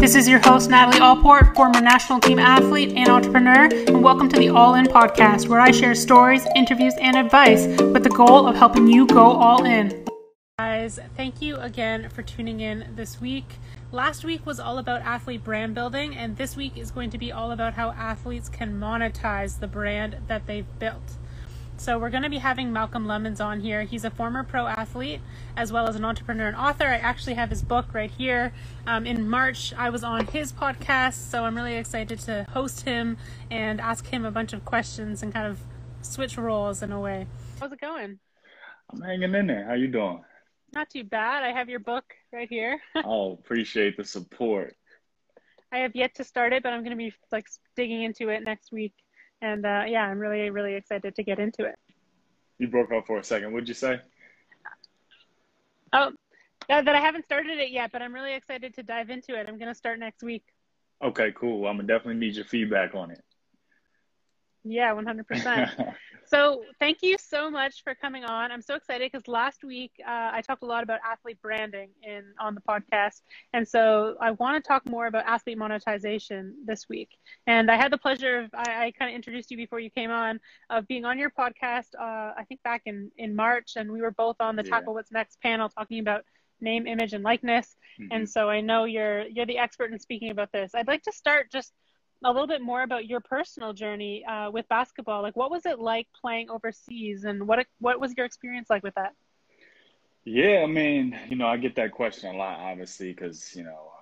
This is your host, Natalie Allport, former national team athlete and entrepreneur, and welcome to the All In podcast, where I share stories, interviews, and advice with the goal of helping you go all in. Guys, thank you again for tuning in this week. Last week was all about athlete brand building, and this week is going to be all about how athletes can monetize the brand that they've built. So we're going to be having Malcolm Lemmons on here. He's a former pro athlete as well as an entrepreneur and author. I actually have his book right here. Um, in March, I was on his podcast, so I'm really excited to host him and ask him a bunch of questions and kind of switch roles in a way. How's it going? I'm hanging in there. How you doing? Not too bad. I have your book right here. oh, appreciate the support. I have yet to start it, but I'm going to be like digging into it next week. And uh, yeah, I'm really, really excited to get into it. You broke up for a second. What'd you say? Oh, that I haven't started it yet, but I'm really excited to dive into it. I'm going to start next week. Okay, cool. I'm going to definitely need your feedback on it. Yeah, 100%. so, thank you so much for coming on. I'm so excited because last week uh, I talked a lot about athlete branding in on the podcast, and so I want to talk more about athlete monetization this week. And I had the pleasure of I, I kind of introduced you before you came on of being on your podcast. Uh, I think back in in March, and we were both on the yeah. Tackle What's Next panel talking about name, image, and likeness. Mm-hmm. And so I know you're you're the expert in speaking about this. I'd like to start just a little bit more about your personal journey uh, with basketball. Like, what was it like playing overseas, and what what was your experience like with that? Yeah, I mean, you know, I get that question a lot, obviously, because you know,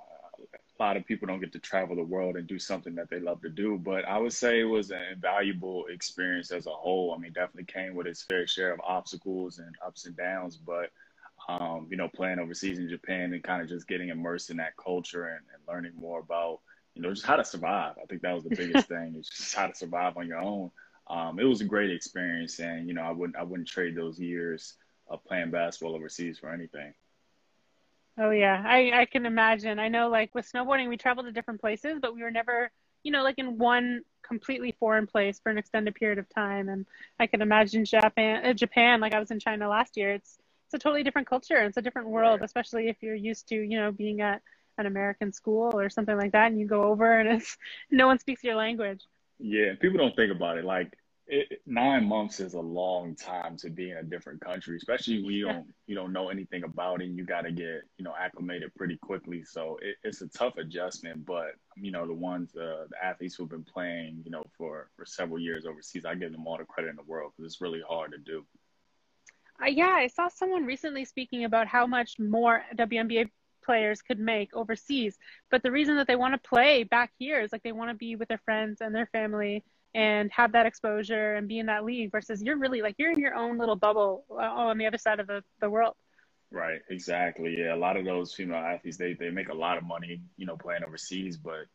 a lot of people don't get to travel the world and do something that they love to do. But I would say it was an invaluable experience as a whole. I mean, definitely came with its fair share of obstacles and ups and downs, but um, you know, playing overseas in Japan and kind of just getting immersed in that culture and, and learning more about you know, just how to survive. I think that was the biggest thing. It's just how to survive on your own. Um, it was a great experience, and you know, I wouldn't I wouldn't trade those years of playing basketball overseas for anything. Oh yeah, I I can imagine. I know, like with snowboarding, we traveled to different places, but we were never, you know, like in one completely foreign place for an extended period of time. And I can imagine Japan, uh, Japan, like I was in China last year. It's it's a totally different culture. It's a different world, right. especially if you're used to, you know, being at an American school or something like that, and you go over and it's no one speaks your language. Yeah, people don't think about it. Like it, nine months is a long time to be in a different country, especially when you don't you don't know anything about it. And you got to get you know acclimated pretty quickly. So it, it's a tough adjustment. But you know the ones uh, the athletes who've been playing you know for for several years overseas, I give them all the credit in the world because it's really hard to do. Uh, yeah, I saw someone recently speaking about how much more WNBA players could make overseas. But the reason that they want to play back here is like they want to be with their friends and their family and have that exposure and be in that league versus you're really like you're in your own little bubble uh, on the other side of the, the world. Right, exactly. Yeah, a lot of those female athletes they they make a lot of money, you know, playing overseas, but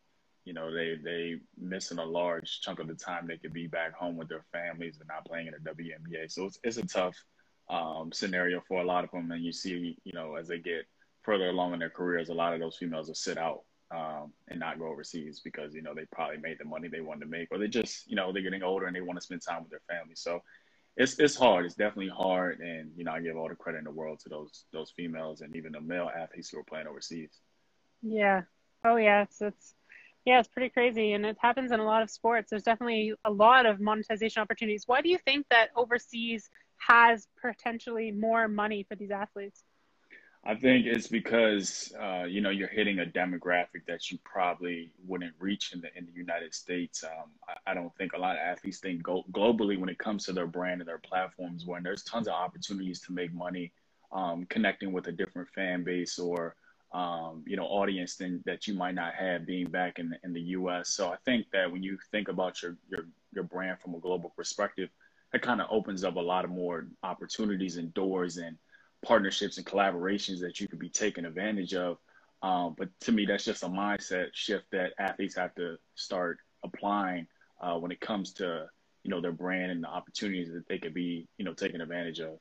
you know they they missing a large chunk of the time they could be back home with their families and not playing in the WNBA. So it's it's a tough um, scenario for a lot of them, and you see, you know, as they get further along in their careers, a lot of those females will sit out um, and not go overseas because you know they probably made the money they wanted to make, or they just you know they're getting older and they want to spend time with their family. So it's it's hard. It's definitely hard, and you know I give all the credit in the world to those those females and even the male athletes who are playing overseas. Yeah. Oh. It's it's yeah, it's pretty crazy, and it happens in a lot of sports. There's definitely a lot of monetization opportunities. Why do you think that overseas has potentially more money for these athletes? I think it's because uh, you know you're hitting a demographic that you probably wouldn't reach in the in the United States. Um, I, I, don't think a lot of athletes think go- globally when it comes to their brand and their platforms. When there's tons of opportunities to make money, um, connecting with a different fan base or um, you know audience than that you might not have being back in the, in the U.S. So I think that when you think about your your your brand from a global perspective, that kind of opens up a lot of more opportunities and doors and partnerships and collaborations that you could be taking advantage of. Um, but to me, that's just a mindset shift that athletes have to start applying uh, when it comes to you know their brand and the opportunities that they could be you know taking advantage of.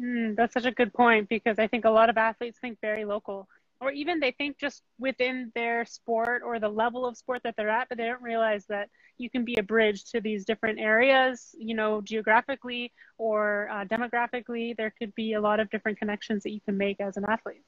Mm, that's such a good point because I think a lot of athletes think very local, or even they think just within their sport or the level of sport that they're at, but they don't realize that you can be a bridge to these different areas, you know, geographically or uh, demographically. There could be a lot of different connections that you can make as an athlete.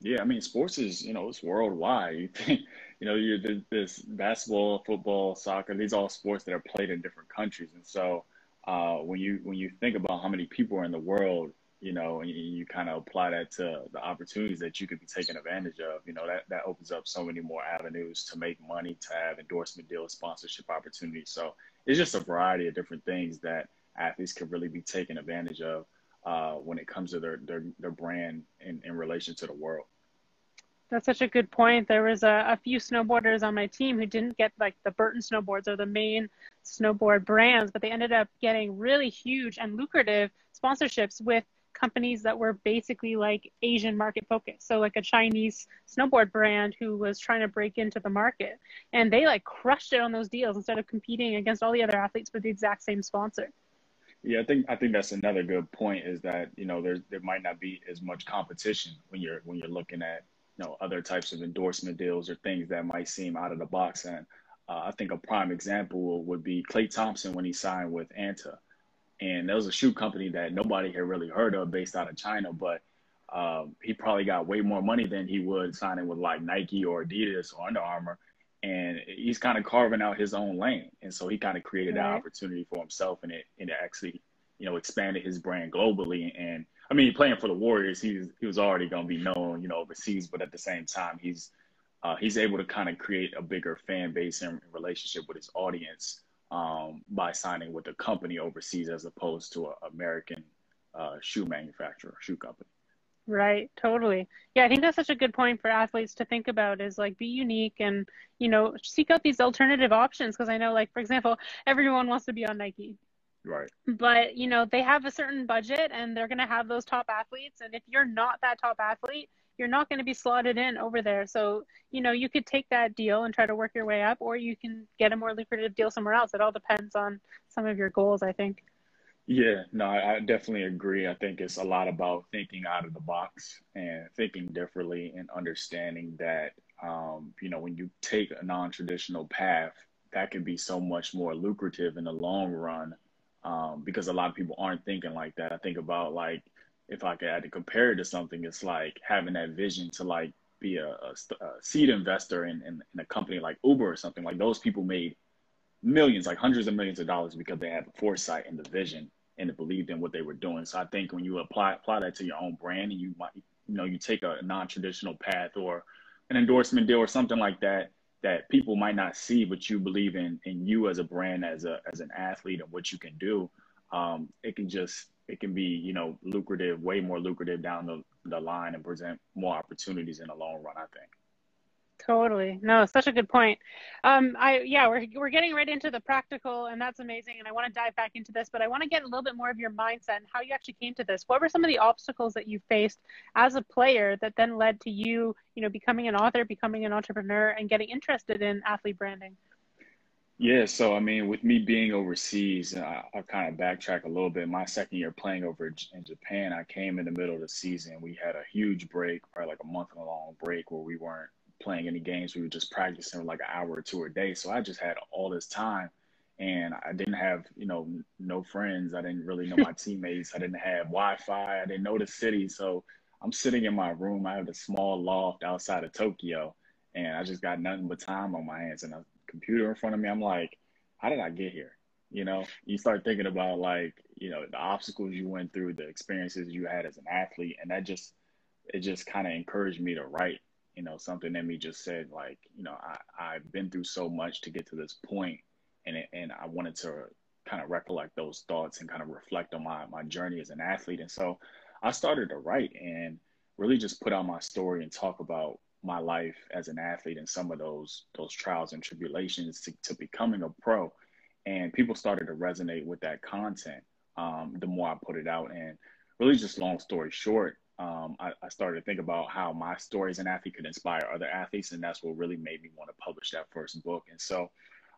Yeah, I mean, sports is you know it's worldwide. You think you know, you're this basketball, football, soccer. These are all sports that are played in different countries, and so uh, when you when you think about how many people are in the world, you know, and you, you kind of apply that to the opportunities that you could be taking advantage of, you know, that, that opens up so many more avenues to make money, to have endorsement deals, sponsorship opportunities. So it's just a variety of different things that athletes could really be taking advantage of uh, when it comes to their, their, their brand in, in relation to the world. That's such a good point. There was a, a, few snowboarders on my team who didn't get like the Burton snowboards or the main snowboard brands, but they ended up getting really huge and lucrative sponsorships with companies that were basically like Asian market focused. So like a Chinese snowboard brand who was trying to break into the market and they like crushed it on those deals instead of competing against all the other athletes for the exact same sponsor. Yeah, I think I think that's another good point is that, you know, there's there might not be as much competition when you're when you're looking at, you know, other types of endorsement deals or things that might seem out of the box and uh, I think a prime example would be Klay Thompson when he signed with Anta and there was a shoe company that nobody had really heard of based out of China, but um, he probably got way more money than he would signing with like Nike or Adidas or Under Armour. And he's kind of carving out his own lane. And so he kind of created right. that opportunity for himself and it, and it actually, you know, expanded his brand globally. And I mean, playing for the Warriors, he was, he was already going to be known, you know, overseas, but at the same time, he's, uh, he's able to kind of create a bigger fan base and relationship with his audience um, by signing with a company overseas as opposed to an American uh, shoe manufacturer, shoe company. Right, totally. Yeah, I think that's such a good point for athletes to think about is like be unique and, you know, seek out these alternative options because I know like for example, everyone wants to be on Nike. Right. But, you know, they have a certain budget and they're going to have those top athletes and if you're not that top athlete, you're not going to be slotted in over there. So, you know, you could take that deal and try to work your way up, or you can get a more lucrative deal somewhere else. It all depends on some of your goals, I think. Yeah, no, I definitely agree. I think it's a lot about thinking out of the box and thinking differently and understanding that, um, you know, when you take a non traditional path, that can be so much more lucrative in the long run um, because a lot of people aren't thinking like that. I think about like, if I could add to compare it to something, it's like having that vision to like be a, a, a seed investor in, in, in, a company like Uber or something. Like those people made millions, like hundreds of millions of dollars because they had the foresight and the vision and believed in what they were doing. So I think when you apply apply that to your own brand and you might you know you take a non-traditional path or an endorsement deal or something like that that people might not see, but you believe in in you as a brand, as a as an athlete, and what you can do. Um, it can just it can be you know lucrative, way more lucrative down the, the line and present more opportunities in the long run. I think. Totally. No, such a good point. Um, I yeah, we're we're getting right into the practical, and that's amazing. And I want to dive back into this, but I want to get a little bit more of your mindset and how you actually came to this. What were some of the obstacles that you faced as a player that then led to you, you know, becoming an author, becoming an entrepreneur, and getting interested in athlete branding? Yeah, so I mean, with me being overseas, I, I'll kind of backtrack a little bit. My second year playing over in Japan, I came in the middle of the season. We had a huge break, probably like a month long break, where we weren't playing any games. We were just practicing like an hour or two a day. So I just had all this time, and I didn't have, you know, no friends. I didn't really know my teammates. I didn't have Wi-Fi. I didn't know the city. So I'm sitting in my room. I have a small loft outside of Tokyo, and I just got nothing but time on my hands. And I computer in front of me, I'm like, how did I get here? You know, you start thinking about like, you know, the obstacles you went through, the experiences you had as an athlete, and that just it just kind of encouraged me to write. You know, something that me just said like, you know, I I've been through so much to get to this point, and it, and I wanted to kind of recollect those thoughts and kind of reflect on my my journey as an athlete, and so I started to write and really just put out my story and talk about my life as an athlete and some of those those trials and tribulations to, to becoming a pro. And people started to resonate with that content um, the more i put it out. And really just long story short um, I, I, started to think about how my story as an athlete could inspire other athletes. And that's what really made me want to publish that first book. And so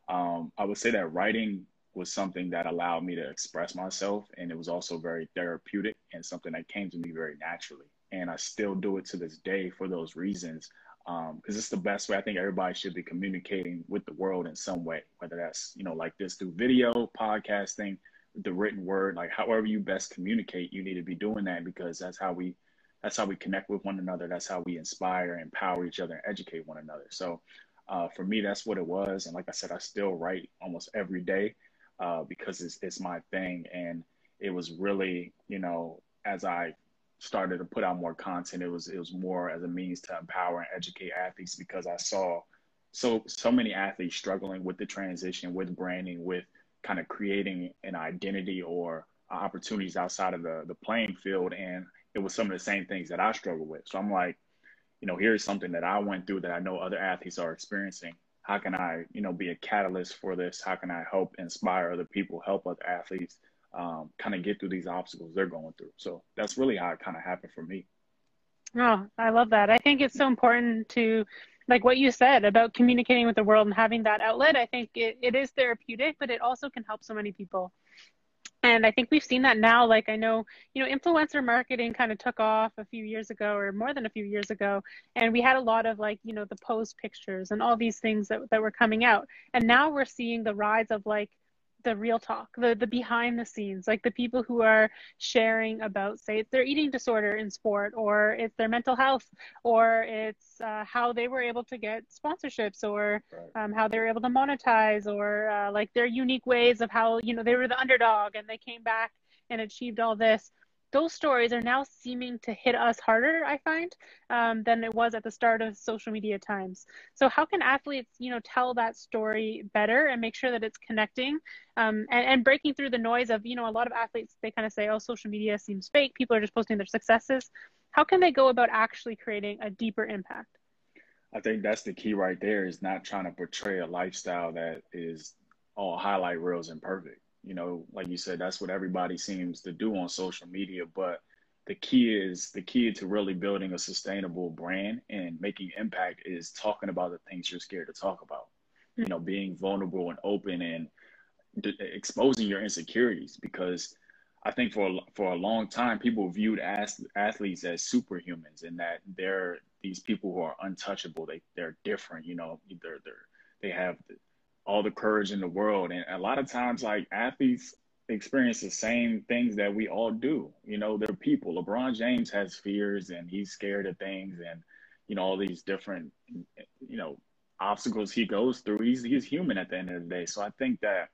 um, i would say that writing was something that allowed me to express myself. And it was also very therapeutic and something that came to me very naturally and I still do it to this day for those reasons. Because um, it's the best way. I think everybody should be communicating with the world in some way, whether that's you know like this through video, podcasting, the written word, like however you best communicate, you need to be doing that because that's how we that's how we connect with one another. That's how we inspire, empower each other, and educate one another. So Uh, for me, that's what it was. And like I said, I still write almost every day uh, because it's, it's my thing. And it was really, you know, as I started to put out more content, it was it was more as a means to empower and educate athletes because I saw so so many athletes struggling with the transition, with branding, with kind of creating an identity or opportunities outside of the the playing field, and it was some of the same things that I struggle with. So I'm like, you know, here's something that I went through that I know other athletes are experiencing. How can I, you know, be a catalyst for this? How can I help inspire other people, help other athletes, um, kind of get through these obstacles they're going through? So that's really how it kind of happened for me. Oh, I love that. I think it's so important to like what you said about communicating with the world and having that outlet, I think it, it is therapeutic, but it also can help so many people. And I think we've seen that now. Like I know, you know, influencer marketing kind of took off a few years ago or more than a few years ago. And we had a lot of like, you know, the pose pictures and all these things that, that were coming out. And now we're seeing the rise of like the real talk, the the behind the scenes, like the people who are sharing about, say, it's their eating disorder in sport, or it's their mental health, or it's uh, how they were able to get sponsorships, or right. um, how they were able to monetize, or uh, like their unique ways of how you know they were the underdog and they came back and achieved all this those stories are now seeming to hit us harder i find um, than it was at the start of social media times. So how can athletes you know tell that story better and make sure that it's connecting um, and, and breaking through the noise of you know a lot of athletes they kind of say oh social media seems fake. People are just posting their successes. How can they go about actually creating a deeper impact? I think that's the key right there is not trying to portray a lifestyle that is all highlight reels and perfect you know, like you said, that's what everybody seems to do on social media. But the key is the key to really building a sustainable brand and making impact is talking about the things you're scared to talk about. You know, being vulnerable and open and d- exposing your insecurities because I think for a, for a long time people viewed as, athletes as superhumans and that they're these people who are untouchable. They they're different. You know, they're they're they have all the courage in the world. And a lot of times, like athletes experience the same things that we all do. You know, they're people. LeBron James has fears and he's scared of things and, you know, all these different, you know, obstacles he goes through. He's, he's human at the end of the day. So I think that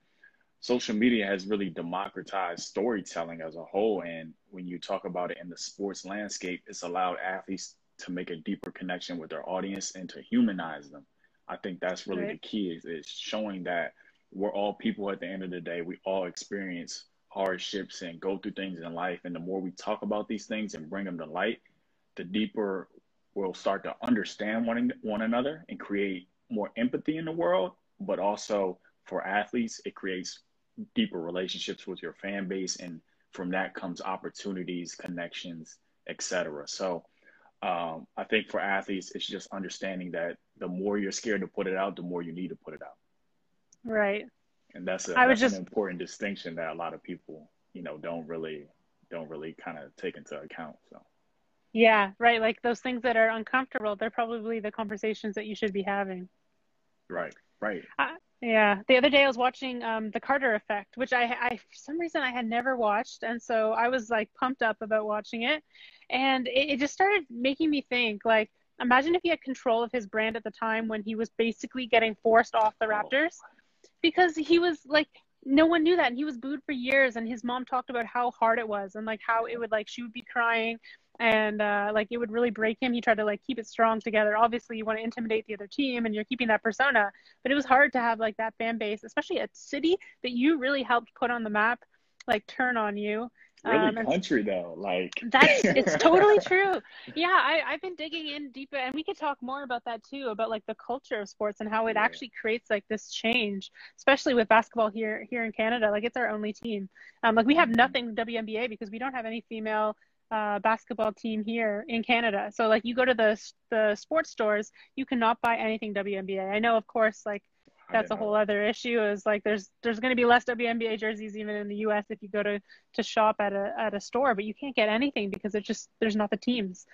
social media has really democratized storytelling as a whole. And when you talk about it in the sports landscape, it's allowed athletes to make a deeper connection with their audience and to humanize them. I think that's really right. the key is, is showing that we're all people at the end of the day. We all experience hardships and go through things in life. And the more we talk about these things and bring them to light, the deeper we'll start to understand one, one another and create more empathy in the world. But also for athletes, it creates deeper relationships with your fan base. And from that comes opportunities, connections, etc. So um, I think for athletes, it's just understanding that the more you're scared to put it out, the more you need to put it out. Right. And that's, a, I that's just... an important distinction that a lot of people, you know, don't really don't really kind of take into account. So. Yeah, right. Like those things that are uncomfortable, they're probably the conversations that you should be having. Right. Right. Uh, yeah. The other day I was watching um, The Carter Effect, which I, I, for some reason, I had never watched. And so I was like pumped up about watching it. And it, it just started making me think like, imagine if he had control of his brand at the time when he was basically getting forced off the Raptors because he was like, no one knew that. And he was booed for years. And his mom talked about how hard it was and like how it would like, she would be crying and uh, like it would really break him. He tried to like keep it strong together. Obviously, you want to intimidate the other team, and you're keeping that persona. But it was hard to have like that fan base, especially a city that you really helped put on the map, like turn on you. Really um, country though, like that's it's totally true. Yeah, I, I've been digging in deeper, and we could talk more about that too, about like the culture of sports and how it yeah. actually creates like this change, especially with basketball here here in Canada. Like it's our only team. Um, like we have mm-hmm. nothing WNBA because we don't have any female uh, basketball team here in Canada. So like you go to the the sports stores, you cannot buy anything WNBA. I know, of course, like that's a whole other issue. Is like there's there's going to be less WNBA jerseys even in the U.S. if you go to to shop at a at a store, but you can't get anything because it's just there's not the teams.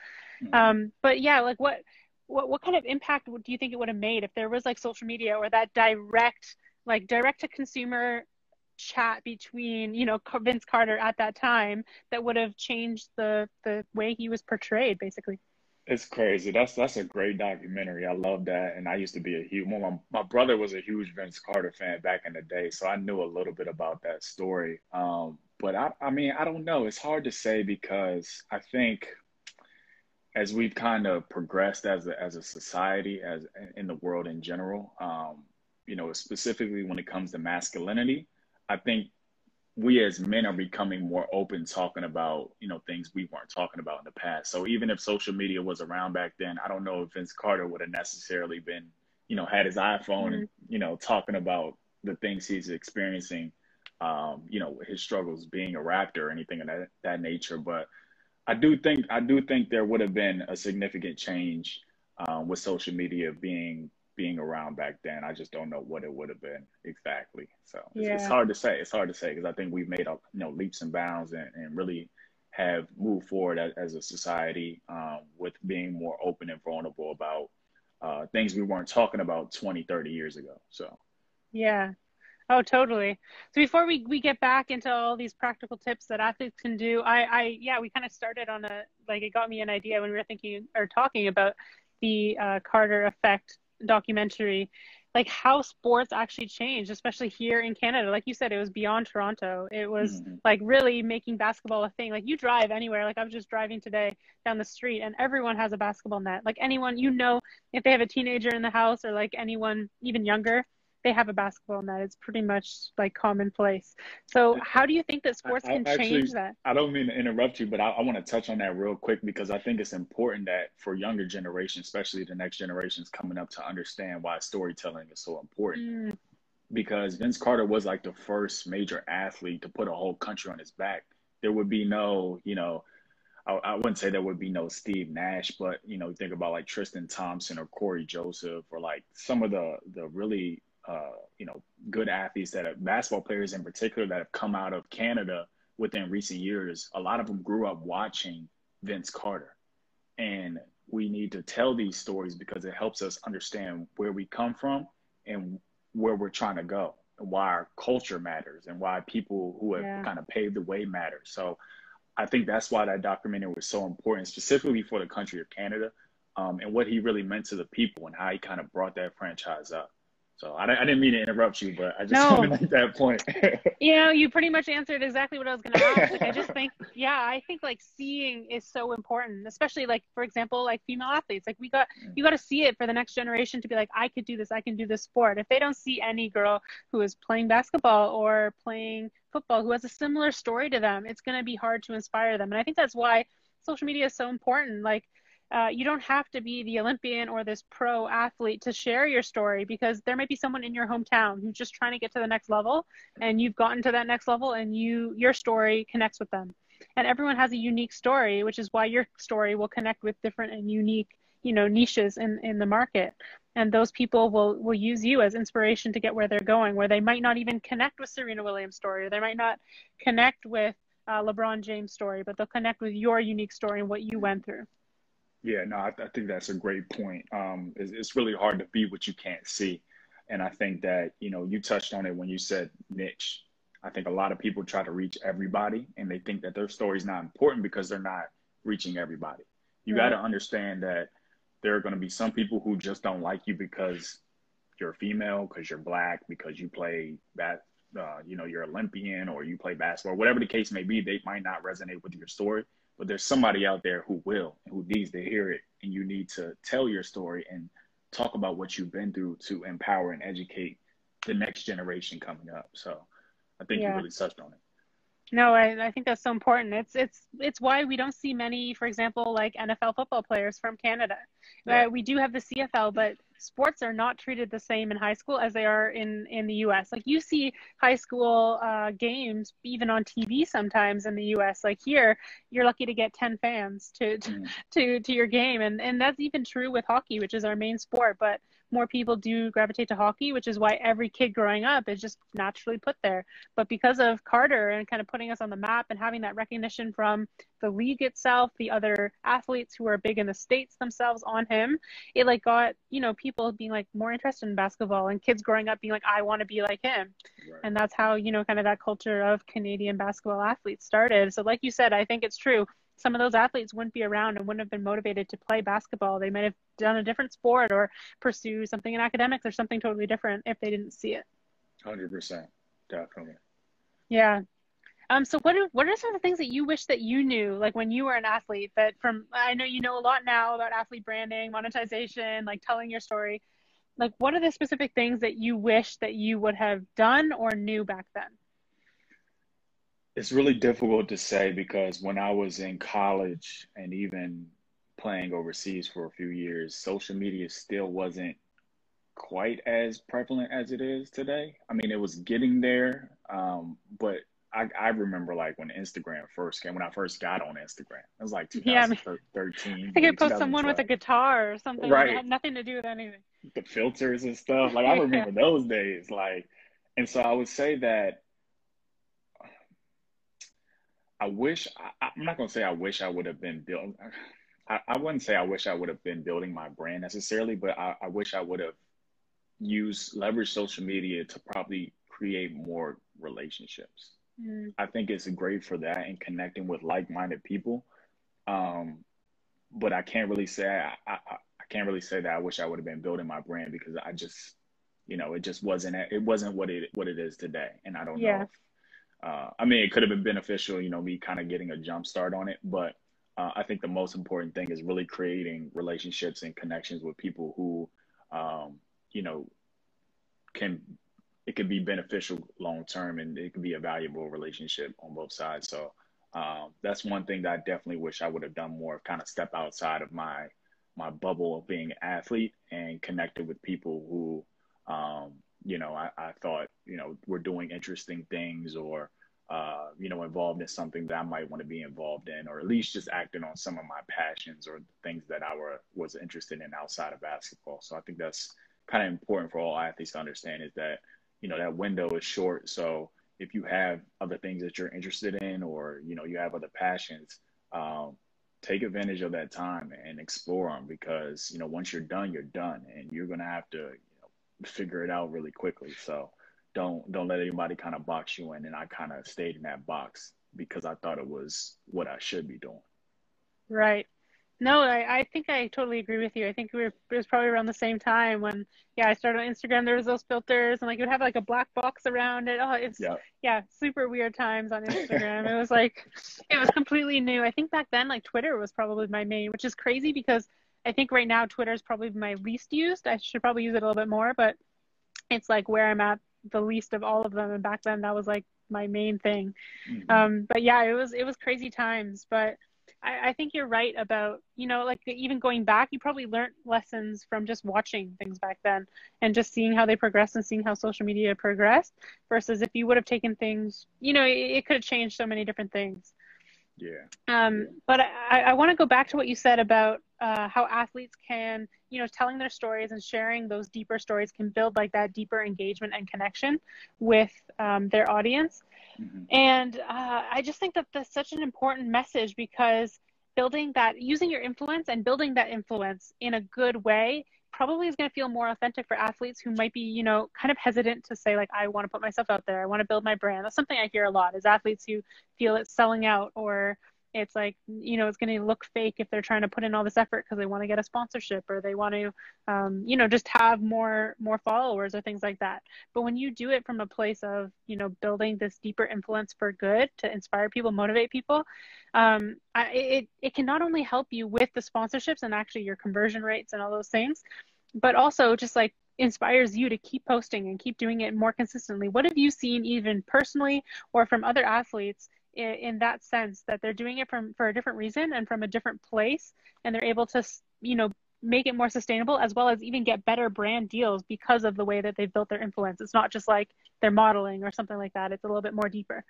Mm-hmm. Um, but yeah, like what what what kind of impact do you think it would have made if there was like social media or that direct like direct to consumer chat between you know Vince Carter at that time that would have changed the the way he was portrayed basically. It's crazy. That's that's a great documentary. I love that, and I used to be a huge. My my brother was a huge Vince Carter fan back in the day, so I knew a little bit about that story. Um, but I, I mean, I don't know. It's hard to say because I think as we've kind of progressed as a as a society, as in the world in general, um, you know, specifically when it comes to masculinity, I think we as men are becoming more open talking about you know things we weren't talking about in the past so even if social media was around back then i don't know if vince carter would have necessarily been you know had his iphone mm-hmm. and you know talking about the things he's experiencing um, you know his struggles being a raptor or anything of that, that nature but i do think i do think there would have been a significant change um, with social media being being around back then. I just don't know what it would have been exactly. So it's, yeah. it's hard to say. It's hard to say because I think we've made up, you know, leaps and bounds and, and really have moved forward as, as a society um, with being more open and vulnerable about uh, things we weren't talking about 20, 30 years ago. So, yeah. Oh, totally. So before we, we get back into all these practical tips that athletes can do, I, I yeah, we kind of started on a, like it got me an idea when we were thinking or talking about the uh, Carter effect documentary like how sports actually changed especially here in canada. Like you said it was beyond toronto. It was mm-hmm. like really making basketball a thing. Like you drive anywhere. Like i was just driving today down the street and everyone has a basketball net. Like anyone you know if they have a teenager in the house or like anyone even younger they have a basketball net. It's pretty much like commonplace. So how do you think that sports can I, change that? I don't mean to interrupt you, but I, I want to touch on that real quick because I think it's important that for younger generations, especially the next generations coming up, to understand why storytelling is so important. Mm. Because Vince Carter was like the first major athlete to put a whole country on his back. There would be no, you know, I, I, wouldn't say there would be no Steve Nash, but you know, think about like Tristan Thompson or Cory Joseph or like some of the the really uh, you know, good athletes that are basketball players in particular that have come out of Canada within recent years. A lot of them grew up watching Vince Carter. And we need to tell these stories because it helps us understand where we come from and where we're trying to go and why our culture matters and why people who have yeah. kind of paved the way matter. So I think that's why that documentary was so important, specifically for the country of Canada, um, and what he really meant to the people and how he kind of brought that franchise up. So I, I didn't mean to interrupt you, but I just no. wanted to make that point. you know, you pretty much answered exactly what I was going to ask. Like, I just think, yeah, I think like seeing is so important, especially like, for example, like female athletes. Like we got, mm. you got to see it for the next generation to be like, I could do this, I can do this sport. If they don't see any girl who is playing basketball or playing football who has a similar story to them, it's going to be hard to inspire them. And I think that's why social media is so important. Like, uh, you don't have to be the Olympian or this pro athlete to share your story because there might be someone in your hometown who's just trying to get to the next level and you've gotten to that next level and you your story connects with them. And everyone has a unique story, which is why your story will connect with different and unique, you know, niches in, in the market. And those people will, will use you as inspiration to get where they're going, where they might not even connect with Serena Williams' story, or they might not connect with uh, LeBron James' story, but they'll connect with your unique story and what you went through. Yeah, no, I, I think that's a great point. Um, it's, it's, really hard to be what you can't see, and I think that you know you touched on it when you said niche. I think a lot of people try to reach everybody, and they think that their story is not important because they're not reaching everybody. You right. got to understand that there are going to be some people who just don't like you because you're female, because you're black, because you play that, uh, you know, you're Olympian or you play basketball, whatever the case may be. They might not resonate with your story but there's somebody out there who will who needs to hear it and you need to tell your story and talk about what you've been through to empower and educate the next generation coming up so i think yeah. you really touched on it no, I, I think that's so important. It's it's it's why we don't see many, for example, like NFL football players from Canada. Yeah. Uh, we do have the CFL, but sports are not treated the same in high school as they are in in the U.S. Like you see high school uh, games even on TV sometimes in the U.S. Like here, you're lucky to get ten fans to to, mm. to to your game, and and that's even true with hockey, which is our main sport. But more people do gravitate to hockey, which is why every kid growing up is just naturally put there. But because of Carter and kind of putting us on the map and having that recognition from the league itself, the other athletes who are big in the states themselves on him, it like got you know people being like more interested in basketball and kids growing up being like I want to be like him, right. and that's how you know kind of that culture of Canadian basketball athletes started. So like you said, I think it's true some of those athletes wouldn't be around and wouldn't have been motivated to play basketball. They might have done a different sport or pursue something in academics or something totally different if they didn't see it. Hundred percent, definitely. Yeah. Um. So what are what are some of the things that you wish that you knew, like when you were an athlete? That from I know you know a lot now about athlete branding, monetization, like telling your story. Like, what are the specific things that you wish that you would have done or knew back then? It's really difficult to say because when I was in college and even playing overseas for a few years, social media still wasn't quite as prevalent as it is today. I mean, it was getting there, um, but I, I remember like when Instagram first came, when I first got on Instagram, it was like 2013. Yeah, I think I post someone with a guitar or something. Right. It had nothing to do with anything. The filters and stuff. Like I remember those days. Like, and so I would say that I wish I, am not gonna say I wish I would have been building. I, I wouldn't say I wish I would have been building my brand necessarily, but I, I wish I would have used leverage social media to probably create more relationships. Mm. I think it's great for that and connecting with like-minded people. Um, but I can't really say I, I, I can't really say that I wish I would have been building my brand because I just you know it just wasn't it wasn't what it what it is today and I don't yeah. know if uh, I mean, it could have been beneficial, you know, me kind of getting a jump start on it. But uh, I think the most important thing is really creating relationships and connections with people who, um, you know, can it could be beneficial long term and it can be a valuable relationship on both sides. So um, that's one thing that I definitely wish I would have done more. Of kind of step outside of my my bubble of being an athlete and connected with people who um, you know, I, I thought, you know, we're doing interesting things or, uh, you know, involved in something that I might want to be involved in, or at least just acting on some of my passions or things that I were was interested in outside of basketball. So I think that's kind of important for all athletes to understand is that, you know, that window is short. So if you have other things that you're interested in, or you know, you have other passions, um, take advantage of that time and explore them because you know once you're done, you're done, and you're gonna have to figure it out really quickly. So don't don't let anybody kind of box you in. And I kind of stayed in that box because I thought it was what I should be doing. Right. No, I, I think I totally agree with you. I think we were, it was probably around the same time when, yeah, I started on Instagram. There was those filters, and like you would have like a black box around it. Oh, it's yeah, yeah super weird times on Instagram. it was like, it was completely new. I think back then, like Twitter was probably my main, which is crazy because I think right now Twitter is probably my least used. I should probably use it a little bit more, but it's like where I'm at the least of all of them. And back then that was like my main thing. Mm-hmm. Um, but yeah, it was it was crazy times. But I, I think you're right about you know like even going back, you probably learned lessons from just watching things back then and just seeing how they progressed and seeing how social media progressed. Versus if you would have taken things, you know, it, it could have changed so many different things. Yeah. Um, but I, I want to go back to what you said about uh, how athletes can, you know, telling their stories and sharing those deeper stories can build like that deeper engagement and connection with um, their audience. Mm-hmm. And uh, I just think that that's such an important message because building that, using your influence and building that influence in a good way probably is going to feel more authentic for athletes who might be, you know, kind of hesitant to say like, I want to put myself out there. I want to build my brand. That's something I hear a lot is athletes who feel it's selling out or it's like you know it's going to look fake if they're trying to put in all this effort because they want to get a sponsorship or they want to um, you know just have more more followers or things like that. But when you do it from a place of you know building this deeper influence for good to inspire people motivate people um, I, it, it can not only help you with the sponsorships and actually your conversion rates and all those things but also just like inspires you to keep posting and keep doing it more consistently. What have you seen even personally or from other athletes in, in that sense that they're doing it from for a different reason and from a different place and they're able to you know make it more sustainable as well as even get better brand deals because of the way that they've built their influence. It's not just like they're modeling or something like that. It's a little bit more deeper.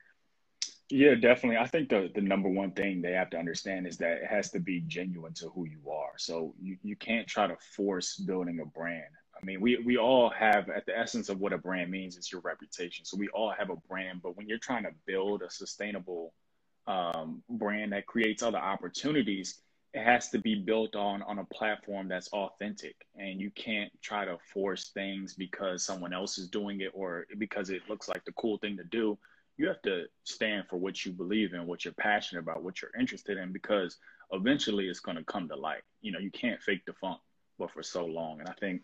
Yeah definitely. I think the, the number one thing they have to understand is that it has to be genuine to who you are. So you, you can't try to force building a brand I mean, we, we all have at the essence of what a brand means is your reputation. So we all have a brand, but when you're trying to build a sustainable um, brand that creates other opportunities, it has to be built on on a platform that's authentic, and you can't try to force things because someone else is doing it or because it looks like the cool thing to do. you have to stand for what you believe in, what you're passionate about, what you're interested in, because eventually it's going to come to light. You know, you can't fake the funk, but for so long. And I think,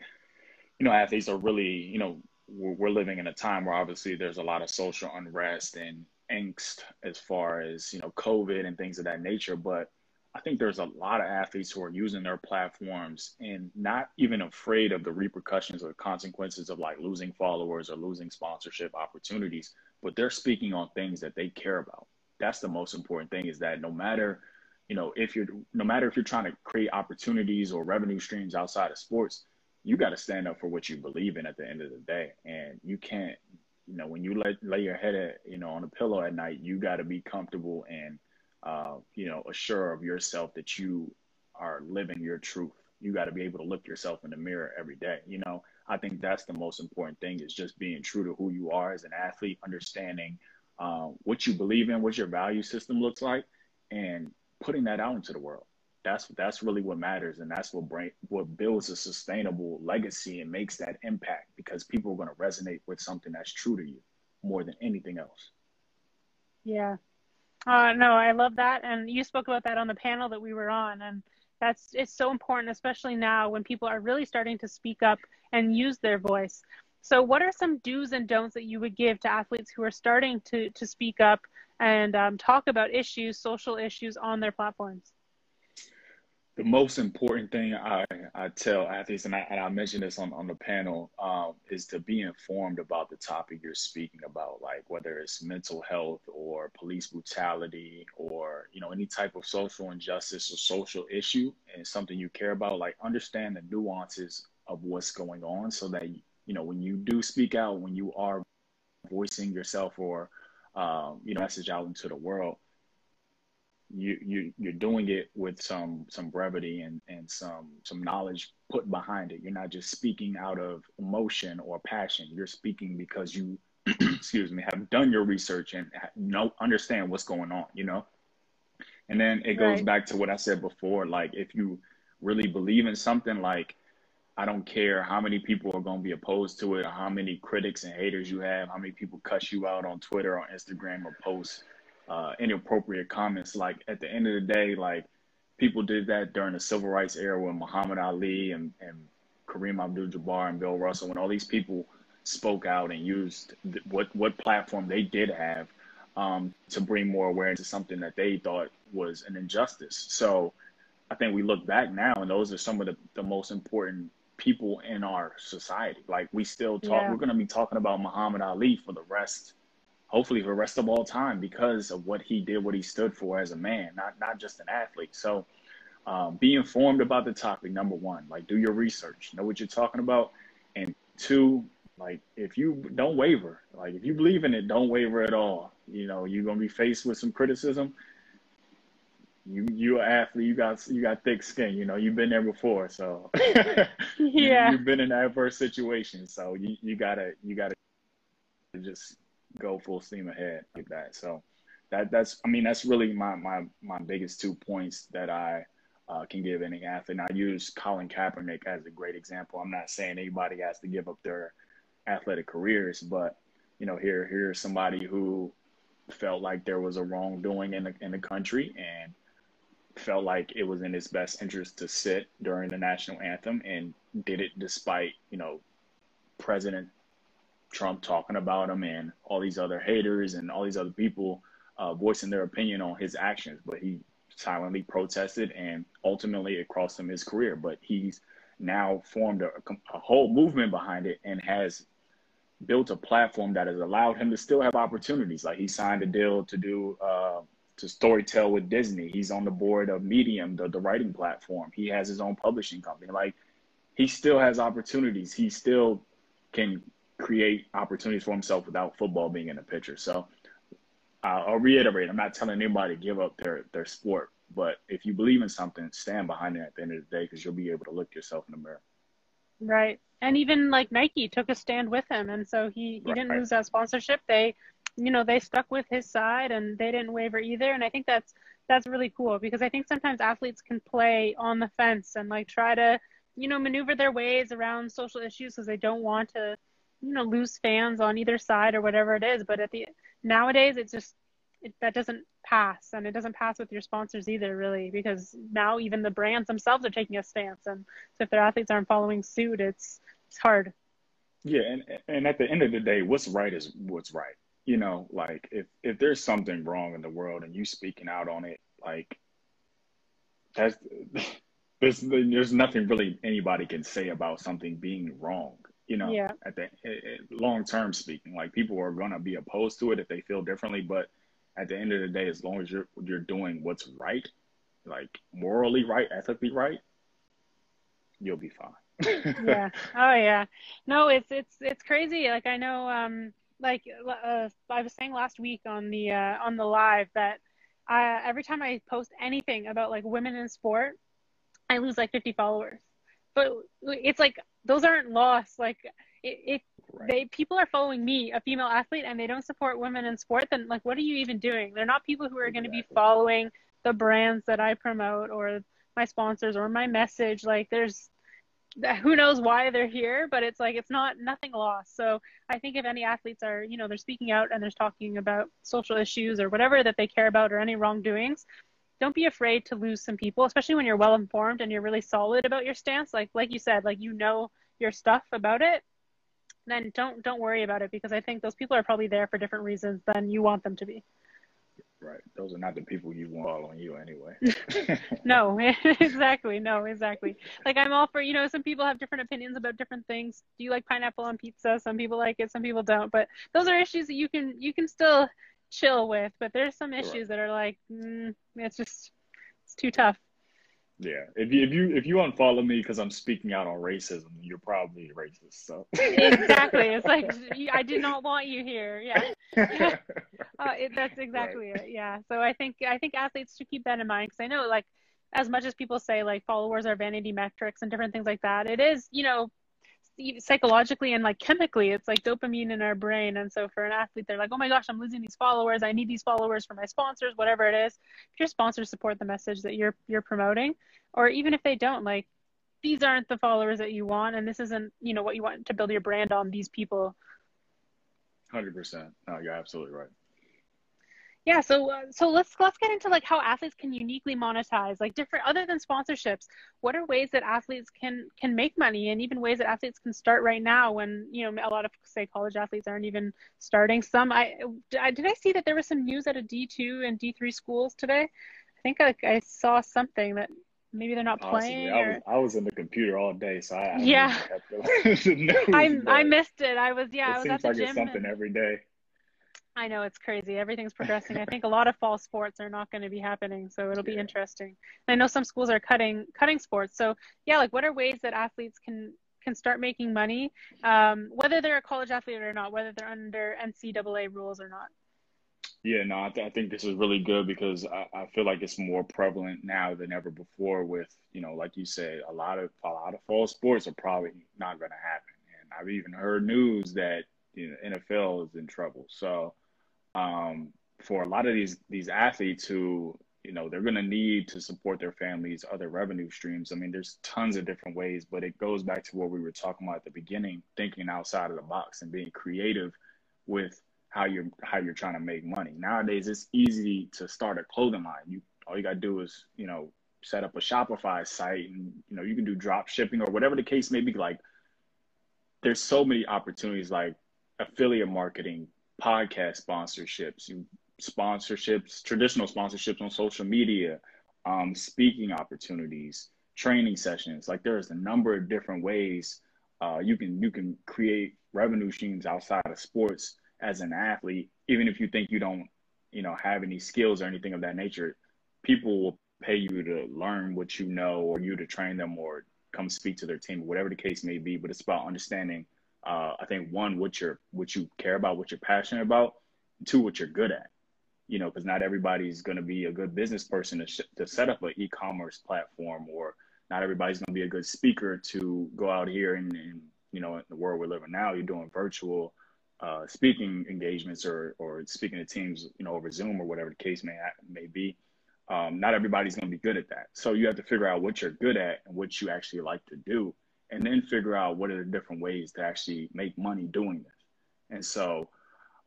you know, athletes are really, you know, we're, living in a time where obviously there's a lot of social unrest and angst as far as, you know, COVID and things of that nature. But I think there's a lot of athletes who are using their platforms and not even afraid of the repercussions or consequences of like losing followers or losing sponsorship opportunities, but they're speaking on things that they care about. That's the most important thing is that no matter, you know, if you're no matter if you're trying to create opportunities or revenue streams outside of sports, you got to stand up for what you believe in at the end of the day. And you can't, you know, when you lay, lay your head at, you know, on a pillow at night, you got to be comfortable and uh, you know, assure of yourself that you are living your truth. You got to be able to look yourself in the mirror every day. You know, I think that's the most important thing is just being true to who you are as an athlete, understanding uh, what you believe in, what your value system looks like, and putting that out into the world. That's that's really what matters, and that's what brain, what builds a sustainable legacy and makes that impact because people are going to resonate with something that's true to you more than anything else. Yeah, uh, no, I love that, and you spoke about that on the panel that we were on, and that's it's so important, especially now when people are really starting to speak up and use their voice. So, what are some do's and don'ts that you would give to athletes who are starting to to speak up and um, talk about issues, social issues on their platforms? The most important thing I, I tell athletes, and I, and I mentioned this on, on the panel, um, is to be informed about the topic you're speaking about, like whether it's mental health or police brutality or, you know, any type of social injustice or social issue and something you care about, like understand the nuances of what's going on so that, you know, when you do speak out, when you are voicing yourself or, um, you know, message out into the world, you you you're doing it with some some brevity and and some some knowledge put behind it. You're not just speaking out of emotion or passion. You're speaking because you excuse me have done your research and know understand what's going on. You know, and then it goes right. back to what I said before. Like if you really believe in something, like I don't care how many people are going to be opposed to it, or how many critics and haters you have, how many people cuss you out on Twitter or Instagram or posts uh, inappropriate comments. Like at the end of the day, like people did that during the civil rights era when Muhammad Ali and, and Kareem Abdul-Jabbar and Bill Russell, when all these people spoke out and used what what platform they did have um, to bring more awareness to something that they thought was an injustice. So I think we look back now, and those are some of the, the most important people in our society. Like we still talk, yeah. we're going to be talking about Muhammad Ali for the rest hopefully for the rest of all time because of what he did, what he stood for as a man, not not just an athlete. So um, be informed about the topic. Number one, like do your research, know what you're talking about, and two, like if you don't waver, like if you believe in it, don't waver at all. You know you're gonna be faced with some criticism. You you an athlete, you got you got thick skin. You know you've been there before, so yeah, you, have been in adverse situations. So you you gotta you gotta just go full steam ahead like that. So that that's I mean that's really my my my biggest two points that I uh, can give any athlete. And I use Colin Kaepernick as a great example. I'm not saying anybody has to give up their athletic careers, but you know here here's somebody who felt like there was a wrongdoing in the in the country and felt like it was in his best interest to sit during the national anthem and did it despite you know President Trump talking about him and all these other haters and all these other people uh, voicing their opinion on his actions. But he silently protested and ultimately it cost him his career. But he's now formed a, a whole movement behind it and has built a platform that has allowed him to still have opportunities. Like he signed a deal to do uh, to storytell with Disney. He's on the board of Medium, the, the writing platform. He has his own publishing company. Like he still has opportunities. He still can create opportunities for himself without football being in the picture. So uh, I'll reiterate: I'm not telling anybody to give up their their sport, but if you believe in something, stand behind it at the end of the day because you'll be able to look yourself in the mirror. Right, and even like Nike took a stand with him, and so he he right. didn't lose that sponsorship. They, you know, they stuck with his side, and they didn't waver either. And I think that's that's really cool because I think sometimes athletes can play on the fence and like try to, you know, maneuver their ways around social issues because they don't want to you know lose fans on either side or whatever it is but at the nowadays it's just it, that doesn't pass and it doesn't pass with your sponsors either really because now even the brands themselves are taking a stance and so if their athletes aren't following suit it's it's hard. Yeah and and at the end of the day what's right is what's right you know like if if there's something wrong in the world and you speaking out on it like that's there's there's nothing really anybody can say about something being wrong you know yeah. at the long term speaking like people are going to be opposed to it if they feel differently but at the end of the day as long as you're you're doing what's right like morally right ethically right you'll be fine. Yeah. Oh yeah. No it's it's it's crazy. Like i know um like uh, i was saying last week on the uh on the live that uh, every time i post anything about like women in sport i lose like 50 followers. But it's like those aren't lost. Like if right. they people are following me, a female athlete, and they don't support women in sport, then like what are you even doing? They're not people who are exactly. going to be following the brands that I promote or my sponsors or my message. Like there's who knows why they're here, but it's like it's not nothing lost. So I think if any athletes are, you know, they're speaking out and they're talking about social issues or whatever that they care about or any wrongdoings, don't be afraid to lose some people, especially when you're well informed and you're really solid about your stance. Like like you said, like you know your stuff about it. Then don't don't worry about it because I think those people are probably there for different reasons than you want them to be. Right. Those are not the people you want following you anyway. no, exactly. No, exactly. Like I'm all for, you know, some people have different opinions about different things. Do you like pineapple on pizza? Some people like it, some people don't. But those are issues that you can you can still chill with, but there's some issues right. that are like, mm, it's just it's too tough. Yeah, if you if you if you unfollow me because I'm speaking out on racism, you're probably racist. So exactly, it's like I did not want you here. Yeah, uh, it, that's exactly right. it. Yeah, so I think I think athletes should keep that in mind because I know like as much as people say like followers are vanity metrics and different things like that, it is you know psychologically and like chemically it's like dopamine in our brain. And so for an athlete they're like oh my gosh i'm losing these followers. I need these followers for my sponsors whatever it is. If your sponsors support the message that you're you're promoting or even if they don't like these aren't the followers that you want and this isn't you know what you want to build your brand on these people. 100% no you're absolutely right yeah so uh, so let's let's get into like how athletes can uniquely monetize like different other than sponsorships what are ways that athletes can can make money and even ways that athletes can start right now when you know a lot of say college athletes aren't even starting some i, I did i see that there was some news at a d2 and d3 schools today i think I, I saw something that maybe they're not playing. Honestly, or... I, was, I was in the computer all day, so I yeah. I I missed it. I was yeah. It I was seems at the like gym it's something and... every day. I know it's crazy. Everything's progressing. I think a lot of fall sports are not going to be happening, so it'll be interesting. And I know some schools are cutting cutting sports. So yeah, like what are ways that athletes can can start making money, um, whether they're a college athlete or not, whether they're under NCAA rules or not. Yeah, no, I, th- I think this is really good because I, I feel like it's more prevalent now than ever before. With you know, like you said, a lot of a lot of fall sports are probably not going to happen, and I've even heard news that you know, NFL is in trouble. So um, for a lot of these these athletes who you know they're going to need to support their families other revenue streams. I mean there's tons of different ways but it goes back to what we were talking about at the beginning thinking outside of the box and being creative with how you're how you're trying to make money. Nowadays it's easy to start a clothing line. You all you got to do is you know set up a shopify site and you know you can do drop shipping or whatever the case may be. Like there's so many opportunities like affiliate marketing podcast sponsorships, sponsorships, traditional sponsorships on social media, um, speaking opportunities, training sessions. Like there's a number of different ways uh, you can you can create revenue streams outside of sports as an athlete, even if you think you don't, you know, have any skills or anything of that nature. People will pay you to learn what you know, or you to train them, or come speak to their team, whatever the case may be. But it's about understanding uh, I think one, what you're what you care about, what you're passionate about. Two, what you're good at. You know, because not everybody's going to be a good business person to, sh- to set up an e-commerce platform, or not everybody's going to be a good speaker to go out here and, and you know, in the world we're living now, you're doing virtual uh, speaking engagements or or speaking to teams, you know, over Zoom or whatever the case may may be. Um, not everybody's going to be good at that. So you have to figure out what you're good at and what you actually like to do and then figure out what are the different ways to actually make money doing this. And so,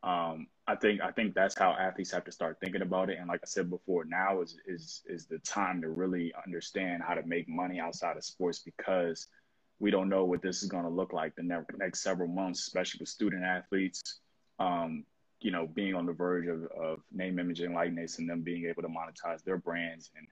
Um, I think I think that's how athletes have to start thinking about it. And like I said before, now is is is the time to really understand how to make money outside of sports because we don't know what this is going to look like the next, next several months, especially with student athletes. Um, you know, being on the verge of, of name, image, and likeness, and them being able to monetize their brands, and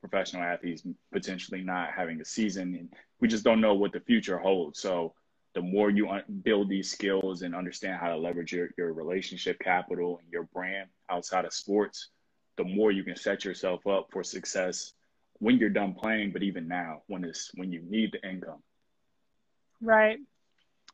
professional athletes potentially not having a season, and we just don't know what the future holds. So the more you build these skills and understand how to leverage your, your relationship capital and your brand outside of sports, the more you can set yourself up for success when you're done playing, but even now when it's when you need the income. Right.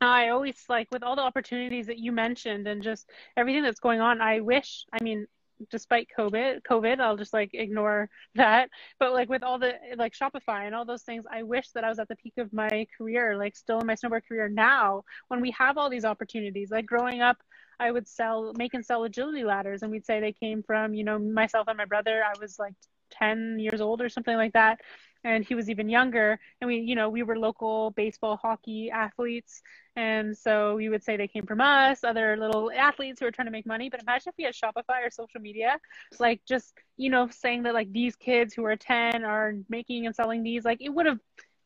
I always like with all the opportunities that you mentioned and just everything that's going on, I wish, I mean, despite COVID, COVID, I'll just like ignore that. But like with all the like Shopify and all those things, I wish that I was at the peak of my career, like still in my snowboard career now, when we have all these opportunities. Like growing up, I would sell, make and sell agility ladders, and we'd say they came from, you know, myself and my brother. I was like 10 years old or something like that and he was even younger. And we you know we were local baseball hockey athletes and so we would say they came from us other little athletes who were trying to make money. But imagine if we had shopify or social media like just you know saying that like these kids who are 10 are making and selling these like it would have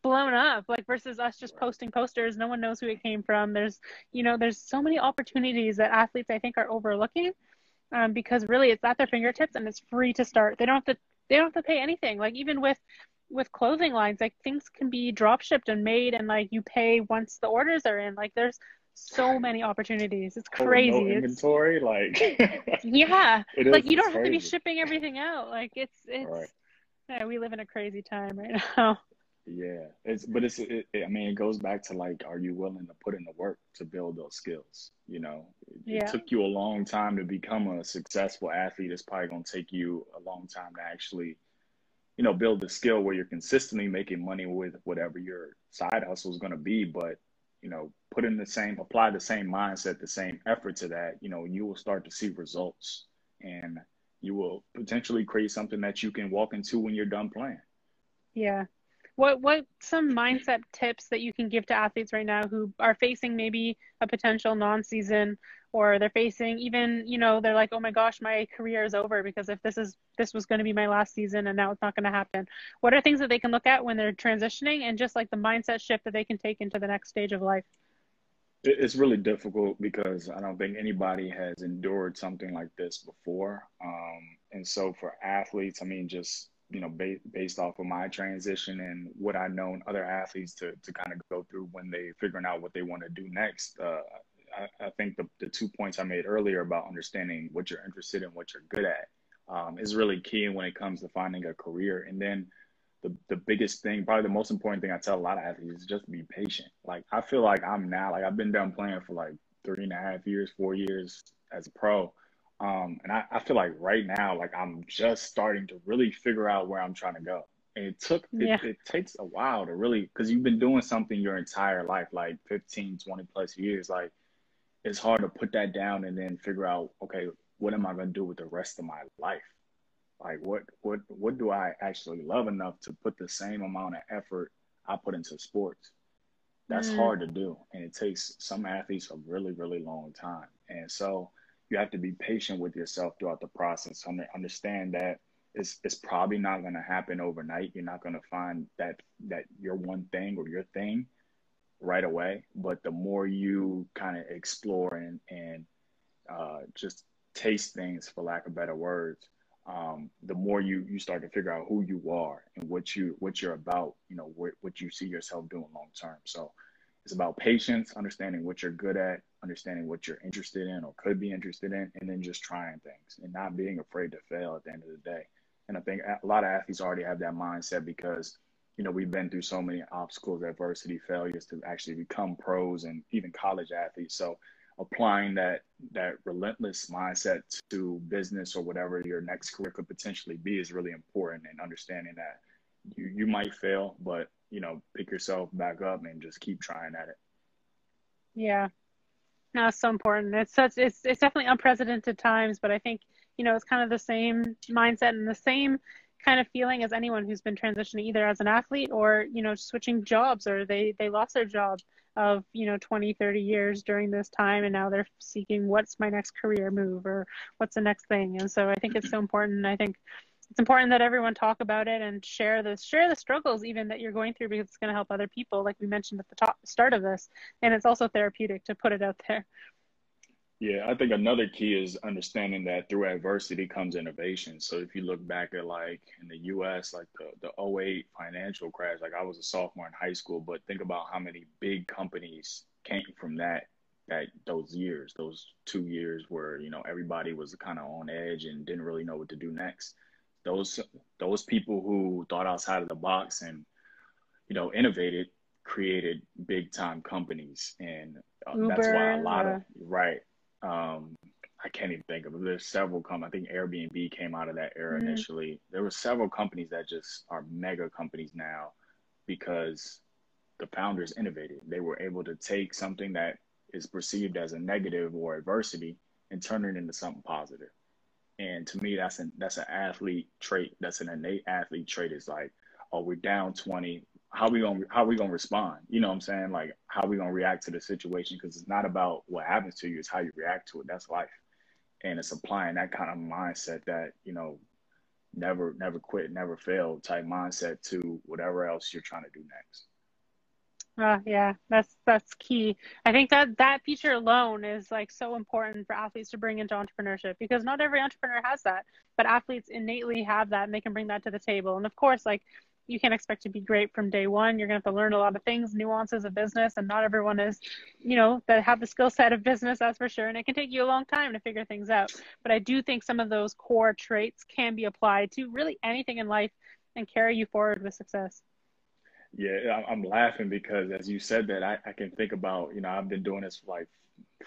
blown up like versus us just posting posters. No one knows who it came from. There's you know there's so many opportunities that athletes i think are overlooking um, because really it's at their fingertips and it's free to start. They don't have to they don't have to pay anything. Like even with with clothing lines like things can be drop shipped and made and like you pay once the orders are in. Like there's so many opportunities. It's crazy. Oh, no inventory like yeah. Like you don't have to be shipping everything out. Like it's it's right. yeah, we live in a crazy time right now yeah it's but it's it, i mean it goes back to like are you willing to put in the work to build those skills you know it, yeah. it took you a long time to become a successful athlete it's probably going to take you a long time to actually you know, build the skill where you're consistently making money with whatever your side hustle is going to be. But, you know, put in the same, apply the same mindset, the same effort to that, you know, you will start to see results and you will potentially create something that you can walk into when you're done playing. Yeah. What what some mindset tips that you can give to athletes right now who are facing maybe a potential non-season or they're facing even you know they're like oh my gosh my career is over because if this is this was going to be my last season and now it's not going to happen. What are things that they can look at when they're transitioning and just like the mindset shift that they can take into the next stage of life? It's really difficult because i don't think anybody has endured something like this before. Um, and so for athletes i mean just you know ba- based off of my transition and what I've known other athletes to, to kind of go through when they figuring out what they want to do next uh, I, I think the, the two points I made earlier about understanding what you're interested in, what you're good at, um, is really key when it comes to finding a career. And then the, the biggest thing, probably the most important thing I tell a lot of athletes is just be patient. Like I feel like I'm now, like I've been done playing for like three and a half years, four years as a pro. Um, and I, I feel like right now, like I'm just starting to really figure out where I'm trying to go. And it took, yeah. it, it takes a while to really, cause you've been doing something your entire life, like 15, 20 plus years. Like it's hard to put that down and then figure out, okay, what am I going to do with the rest of my life? Like what what what do I actually love enough to put the same amount of effort I put into sports? That's mm. hard to do, and it takes some athletes a really really long time. And so you have to be patient with yourself throughout the process. Understand that it's it's probably not going to happen overnight. You're not going to find that that your one thing or your thing right away, but the more you kind of explore and and uh, just taste things, for lack of better words, um, the more you you start to figure out who you are and what you what you're about. You know what what you see yourself doing long term. So it's about patience, understanding what you're good at, understanding what you're interested in or could be interested in, and then just trying things and not being afraid to fail at the end of the day. And I think a lot of athletes already have that mindset because you know, we've been through so many obstacles, adversity, failures to actually become pros and even college athletes. So applying that that relentless mindset to business or whatever your next career could potentially be is really important and understanding that you, you might fail, but you know, pick yourself back up and just keep trying at it. Yeah. No, it's so important. It's such it's it's definitely unprecedented times, but I think, you know, it's kind of the same mindset and the same kind of feeling as anyone who's been transitioning either as an athlete or you know switching jobs or they they lost their job of you know 20 30 years during this time and now they're seeking what's my next career move or what's the next thing and so i think it's so important i think it's important that everyone talk about it and share the share the struggles even that you're going through because it's going to help other people like we mentioned at the top start of this and it's also therapeutic to put it out there yeah, I think another key is understanding that through adversity comes innovation. So if you look back at like in the US, like the, the 08 financial crash, like I was a sophomore in high school, but think about how many big companies came from that that those years, those two years where, you know, everybody was kind of on edge and didn't really know what to do next. Those those people who thought outside of the box and, you know, innovated, created big time companies. And uh, Uber, that's why a lot of right um, I can't even think of it. There's several companies. I think Airbnb came out of that era mm-hmm. initially. There were several companies that just are mega companies now because the founders innovated. They were able to take something that is perceived as a negative or adversity and turn it into something positive. And to me, that's an that's an athlete trait. That's an innate athlete trait. Is like, oh, we're down twenty how we gonna how we gonna respond? You know what I'm saying? Like how we gonna react to the situation? Because it's not about what happens to you; it's how you react to it. That's life, and it's applying that kind of mindset that you know, never never quit, never fail type mindset to whatever else you're trying to do next. Uh, yeah, that's that's key. I think that that feature alone is like so important for athletes to bring into entrepreneurship because not every entrepreneur has that, but athletes innately have that and they can bring that to the table. And of course, like you can't expect to be great from day one. You're going to have to learn a lot of things, nuances of business, and not everyone is, you know, that have the skill set of business, that's for sure. And it can take you a long time to figure things out. But I do think some of those core traits can be applied to really anything in life and carry you forward with success. Yeah, I'm laughing because as you said that, I, I can think about, you know, I've been doing this for like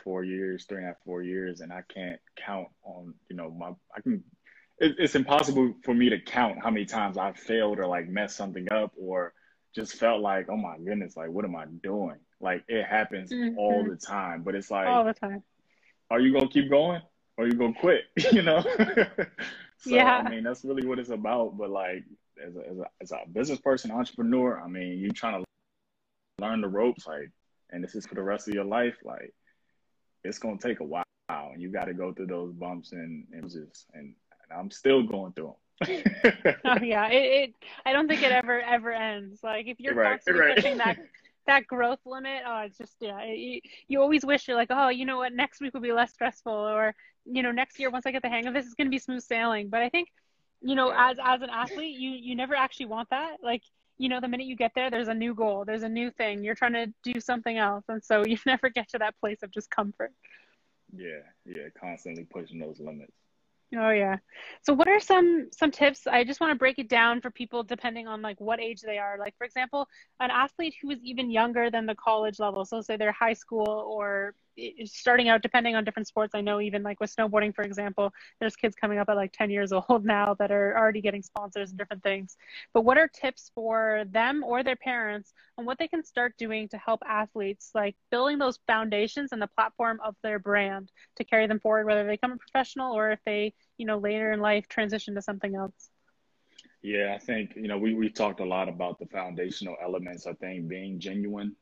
four years, three and a half, four years, and I can't count on, you know, my, I can it, it's impossible for me to count how many times I've failed or like messed something up or just felt like, oh my goodness, like what am I doing? Like it happens mm-hmm. all the time, but it's like all the time. Are you gonna keep going or are you gonna quit? you know? so yeah. I mean, that's really what it's about. But like as a, as a, as a business person, entrepreneur, I mean, you're trying to learn the ropes, like, and this is for the rest of your life. Like, it's gonna take a while, and you got to go through those bumps and and just and I'm still going through them. oh yeah, it, it, I don't think it ever ever ends. Like if you're right, constantly right. pushing that that growth limit, oh, it's just yeah. It, you always wish you're like, oh, you know what, next week will be less stressful, or you know, next year once I get the hang of this, it's gonna be smooth sailing. But I think, you know, as as an athlete, you you never actually want that. Like you know, the minute you get there, there's a new goal, there's a new thing. You're trying to do something else, and so you never get to that place of just comfort. Yeah, yeah, constantly pushing those limits. Oh yeah. So what are some some tips? I just want to break it down for people depending on like what age they are. Like for example, an athlete who is even younger than the college level. So say they're high school or starting out depending on different sports i know even like with snowboarding for example there's kids coming up at like 10 years old now that are already getting sponsors and different things but what are tips for them or their parents on what they can start doing to help athletes like building those foundations and the platform of their brand to carry them forward whether they become a professional or if they you know later in life transition to something else yeah, I think, you know, we, we talked a lot about the foundational elements. I think being genuine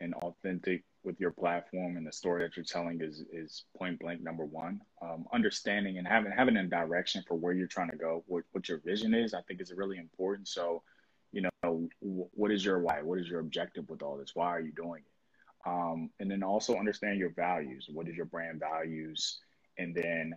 and authentic with your platform and the story that you're telling is is point blank number one. Um, understanding and having having a direction for where you're trying to go, what what your vision is, I think is really important. So, you know, what is your why? What is your objective with all this? Why are you doing it? Um, and then also understand your values. What is your brand values? And then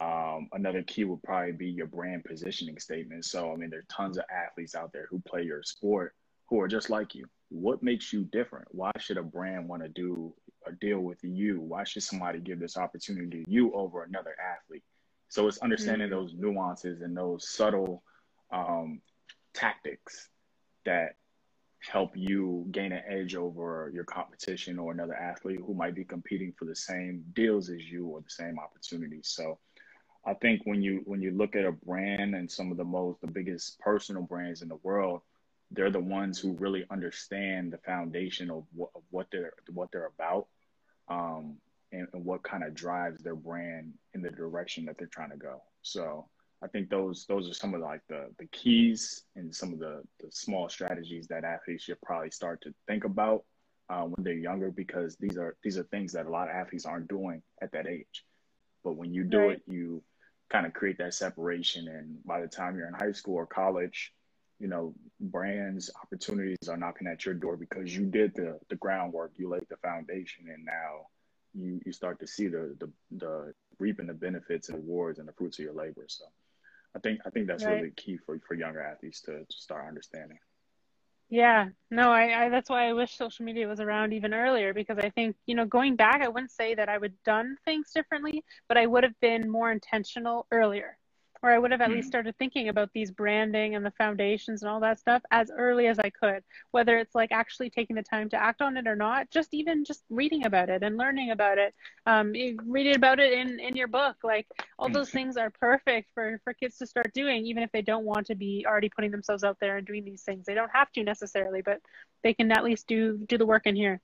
um, another key would probably be your brand positioning statement. So, I mean, there are tons of athletes out there who play your sport who are just like you what makes you different? Why should a brand want to do a deal with you? Why should somebody give this opportunity to you over another athlete? So it's understanding mm-hmm. those nuances and those subtle um, tactics that help you gain an edge over your competition or another athlete who might be competing for the same deals as you or the same opportunities. So I think when you when you look at a brand and some of the most the biggest personal brands in the world, they're the ones who really understand the foundation of what, of what they're what they're about um, and, and, what kind of drives their brand in the direction that they're trying to go so i think those those are some of the, like the the keys and some of the the small strategies that athletes should probably start to think about uh, when they're younger because these are these are things that a lot of athletes aren't doing at that age. But when you do right. it, you kind of create that separation, and by the time you're in high school or college, you know, brands, opportunities are knocking at your door because you did the the groundwork, you laid the foundation, and now you you start to see the the, the reaping the benefits and rewards and the fruits of your labor. So I think I think that's right. really key for for younger athletes to, to start understanding. Yeah, no, I, I that's why I wish social media was around even earlier because I think, you know, going back, I wouldn't say that I would done things differently, but I would have been more intentional earlier or I would have at mm. least started thinking about these branding and the foundations and all that stuff as early as I could. Whether it's like actually taking the time to act on it or not, just even just reading about it and learning about it, um, reading about it in in your book. Like all those hmm. things are perfect for for kids to start doing, even if they don't want to be already putting themselves out there and doing these things. They don't have to necessarily, but they can at least do do the work in here.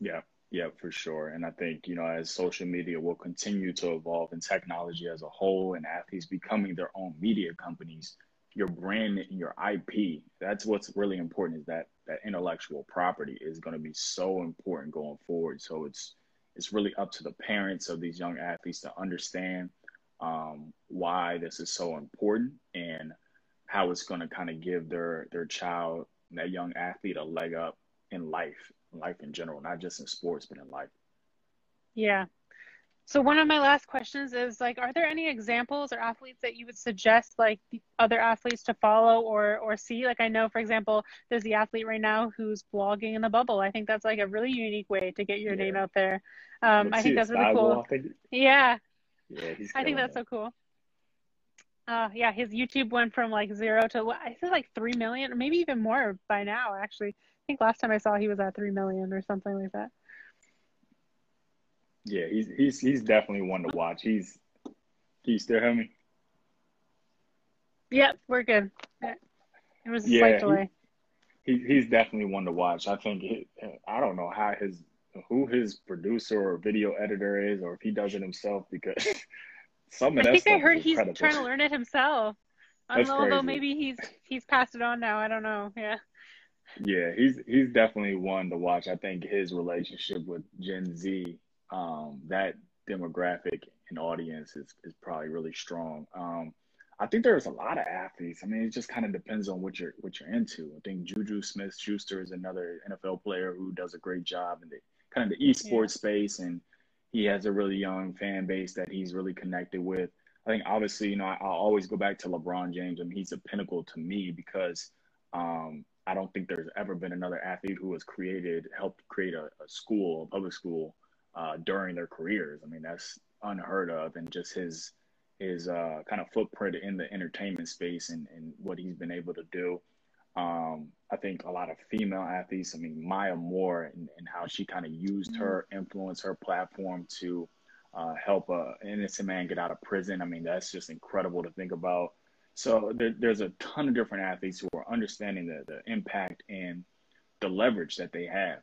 Yeah, yeah, for sure. And I think, you know, as social media will continue to evolve and technology as a whole and athletes becoming their own media companies, your brand and your IP, that's what's really important is that that intellectual property is going to be so important going forward. So it's it's really up to the parents of these young athletes to understand um, why this is so important and how it's going to kind of give their their child, that young athlete, a leg up in life life in general, not just in sports, but in life. Yeah. So one of my last questions is like, are there any examples or athletes that you would suggest like other athletes to follow or or see? Like I know, for example, there's the athlete right now who's blogging in the bubble. I think that's like a really unique way to get your yeah. name out there. Um, I think that's really cool. Think... Yeah. Yeah, I think that's it. so cool. Uh, yeah, his YouTube went from like zero to I think like three million, or maybe even more by now. Actually, think last time I saw he was at three million or something like that. Yeah, he's he's he's definitely one to watch. He's he still hear me? Yep, we're good. It was a yeah, slight delay. He, he, he's definitely one to watch. I think he, I don't know how his who his producer or video editor is, or if he does it himself because some of I think I heard he's trying to learn it himself. I don't know, although maybe he's he's passed it on now. I don't know. Yeah. Yeah, he's he's definitely one to watch. I think his relationship with Gen Z, um, that demographic and audience is is probably really strong. Um, I think there's a lot of athletes. I mean, it just kind of depends on what you're what you're into. I think Juju Smith Schuster is another NFL player who does a great job in the kind of the esports yeah. space, and he has a really young fan base that he's really connected with. I think obviously, you know, I, will always go back to LeBron James. I mean, he's a pinnacle to me because um, I don't think there's ever been another athlete who has created, helped create a, a school, a public school, uh, during their careers. I mean, that's unheard of, and just his his uh, kind of footprint in the entertainment space and, and what he's been able to do. Um, I think a lot of female athletes. I mean, Maya Moore and, and how she kind of used mm-hmm. her influence, her platform to uh, help a innocent man get out of prison. I mean, that's just incredible to think about. So there, there's a ton of different athletes who are understanding the, the impact and the leverage that they have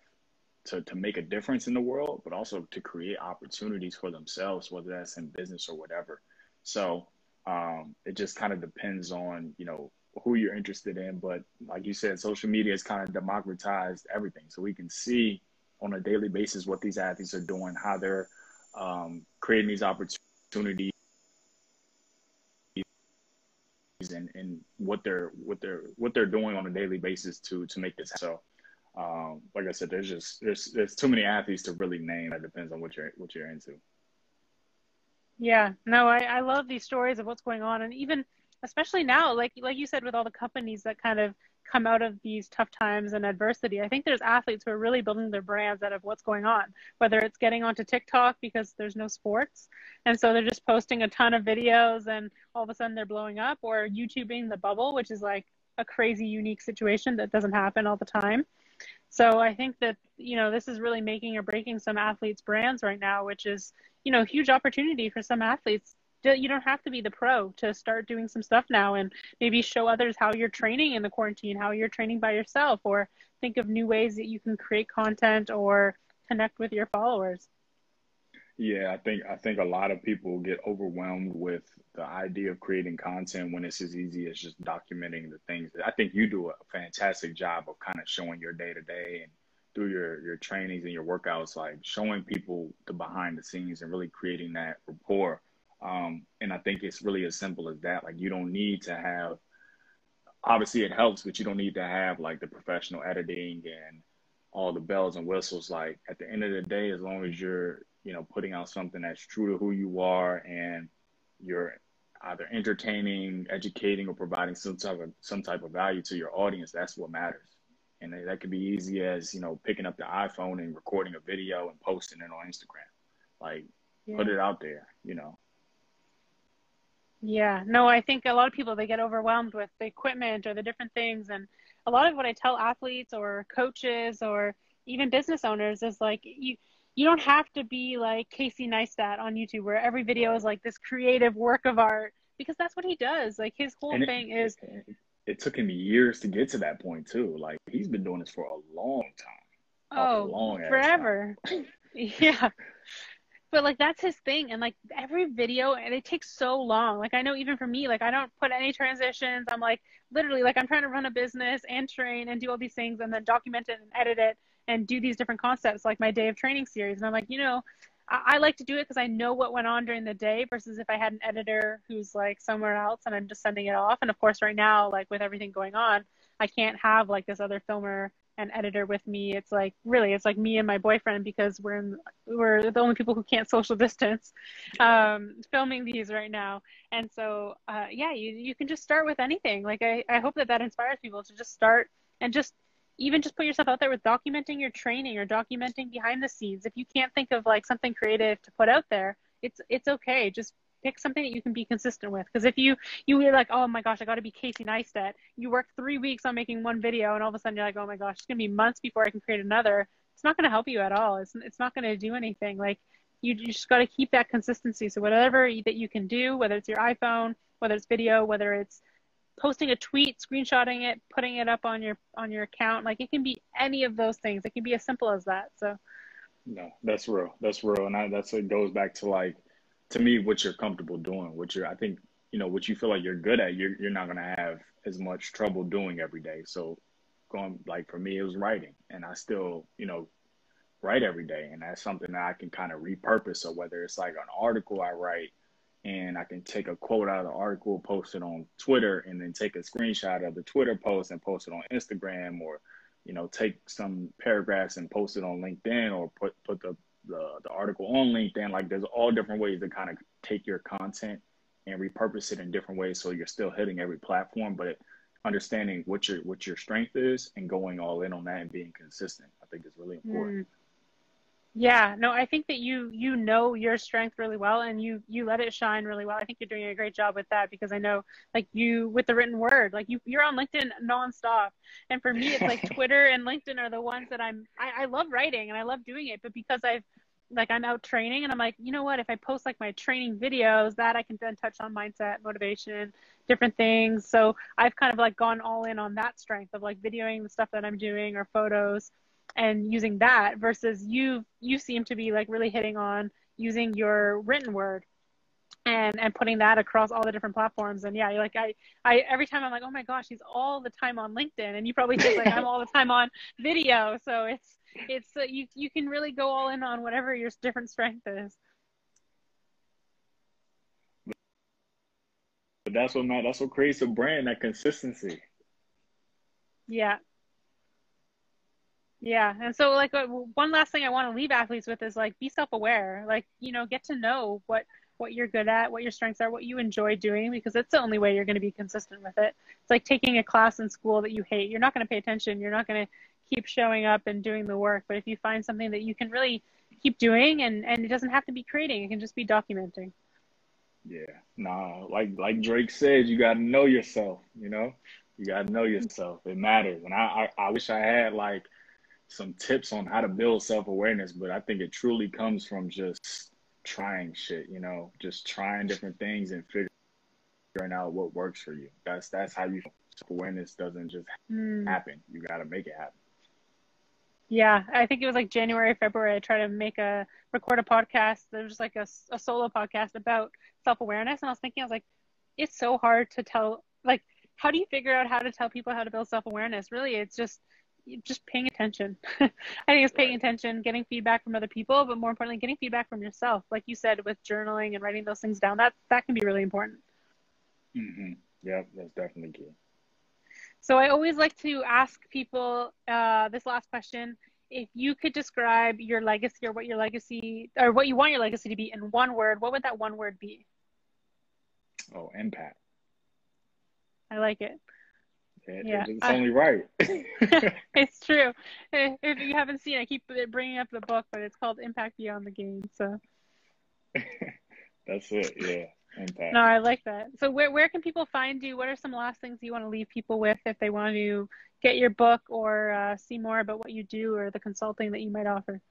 to, to make a difference in the world, but also to create opportunities for themselves, whether that's in business or whatever. So um, it just kind of depends on, you know, who you're interested in. But like you said, social media has kind of democratized everything. So we can see on a daily basis what these athletes are doing, how they're um, creating these opportunities and, and what they're what they're what they're doing on a daily basis to to make this so um, like I said, there's just there's there's too many athletes to really name. That depends on what you're what you're into. Yeah, no, I, I love these stories of what's going on, and even especially now, like like you said, with all the companies that kind of come out of these tough times and adversity. I think there's athletes who are really building their brands out of what's going on, whether it's getting onto TikTok because there's no sports. And so they're just posting a ton of videos and all of a sudden they're blowing up, or YouTubing the bubble, which is like a crazy, unique situation that doesn't happen all the time. So I think that, you know, this is really making or breaking some athletes' brands right now, which is, you know, a huge opportunity for some athletes you don't have to be the pro to start doing some stuff now and maybe show others how you're training in the quarantine, how you're training by yourself, or think of new ways that you can create content or connect with your followers. Yeah, I think I think a lot of people get overwhelmed with the idea of creating content when it's as easy as just documenting the things. I think you do a fantastic job of kind of showing your day to day and through your your trainings and your workouts, like showing people the behind the scenes and really creating that rapport. Um, and I think it's really as simple as that. Like you don't need to have obviously it helps, but you don't need to have like the professional editing and all the bells and whistles. Like at the end of the day, as long as you're, you know, putting out something that's true to who you are and you're either entertaining, educating, or providing some type of some type of value to your audience, that's what matters. And that could be easy as, you know, picking up the iPhone and recording a video and posting it on Instagram. Like yeah. put it out there, you know. Yeah, no, I think a lot of people they get overwhelmed with the equipment or the different things, and a lot of what I tell athletes or coaches or even business owners is like you you don't have to be like Casey Neistat on YouTube where every video is like this creative work of art because that's what he does. Like his whole and thing it, is. It took him years to get to that point too. Like he's been doing this for a long time. Oh, long forever. yeah but like that's his thing and like every video and it takes so long. Like i know even for me like i don't put any transitions. I'm like literally like i'm trying to run a business and train and do all these things and then document it and edit it and do these different concepts like my day of training series. And i'm like you know i, I like to do it because i know what went on during the day versus if i had an editor who's like somewhere else and i'm just sending it off. And of course right now like with everything going on i can't have like this other filmer an editor with me. It's like really, it's like me and my boyfriend because we're in, we're the only people who can't social distance, um, filming these right now. And so, uh, yeah, you you can just start with anything. Like I I hope that that inspires people to just start and just even just put yourself out there with documenting your training or documenting behind the scenes. If you can't think of like something creative to put out there, it's it's okay. Just pick something that you can be consistent with. Because if you you were like, oh my gosh, I got to be Casey Neistat. You work three weeks on making one video, and all of a sudden you're like, oh my gosh, it's gonna be months before I can create another. It's not gonna help you at all. It's it's not gonna do anything. Like you, you just got to keep that consistency. So whatever that you can do, whether it's your iPhone, whether it's video, whether it's posting a tweet, screenshotting it, putting it up on your on your account, like it can be any of those things. It can be as simple as that. So. No, that's real. That's real, and I, that's it goes back to like to me what you're comfortable doing what you're i think you know what you feel like you're good at you're, you're not going to have as much trouble doing every day. So going like for me it was writing and i still you know write every day and that's something that i can kind of repurpose. So whether it's like an article i write and i can take a quote out of the article post it on twitter and then take a screenshot of the twitter post and post it on instagram or you know take some paragraphs and post it on linkedin or put put the the, the article on LinkedIn. Like there's all different ways to kind of take your content and repurpose it in different ways so you're still hitting every platform, but understanding what your what your strength is and going all in on that and being consistent, I think is really important. Mm. Yeah, no, I think that you you know your strength really well and you you let it shine really well. I think you're doing a great job with that because I know like you with the written word, like you you're on LinkedIn nonstop. And for me, it's like Twitter and LinkedIn are the ones that I'm I, I love writing and I love doing it, but because I've like I'm out training and I'm like, you know what, if I post like my training videos, that I can then touch on mindset, motivation, different things. So I've kind of like gone all in on that strength of like videoing the stuff that I'm doing or photos and using that versus you you seem to be like really hitting on using your written word and and putting that across all the different platforms. And yeah like i i every time i'm like oh my gosh he's all the time on linkedin. And you probably think like i'm all the time on video. So it's it's uh, you you can really go all in on whatever your different strength is. But that's what that's what creates a brand that consistency. Yeah yeah. And so, like, uh, one last thing I want to leave athletes with is like, be self aware. Like, you know, get to know what, what you're good at, what your strengths are, what you enjoy doing, because it's the only way you're going to be consistent with it. It's like taking a class in school that you hate. You're not going to pay attention. You're not going to keep showing up and doing the work. But if you find something that you can really keep doing, and, and it doesn't have to be creating, it can just be documenting. Yeah. Nah, like, like Drake said, you got to know yourself, you know? You got to know yourself. It matters. And I, I, I wish I had like, some tips on how to build self awareness, but I think it truly comes from just trying shit, you know, just trying different things and figuring out what works for you. That's that's how you self awareness doesn't just mm. happen. You got to make it happen. Yeah, I think it was like January, February. I tried to make a record a podcast. There was like a, a solo podcast about self awareness, and I was thinking, I was like, it's so hard to tell. Like, how do you figure out how to tell people how to build self awareness? Really, it's just just paying attention. I think it's paying attention, getting feedback from other people, but more importantly, getting feedback from yourself. Like you said, with journaling and writing those things down, that that can be really important. Mm-hmm. Yep, that's definitely key. So I always like to ask people uh, this last question: If you could describe your legacy or what your legacy or what you want your legacy to be in one word, what would that one word be? Oh, impact. I like it. Yeah, it's only right. it's true. If you haven't seen, it, I keep bringing up the book, but it's called Impact Beyond the Game. So that's it. Yeah, impact. No, I like that. So where where can people find you? What are some last things you want to leave people with if they want to get your book or uh, see more about what you do or the consulting that you might offer?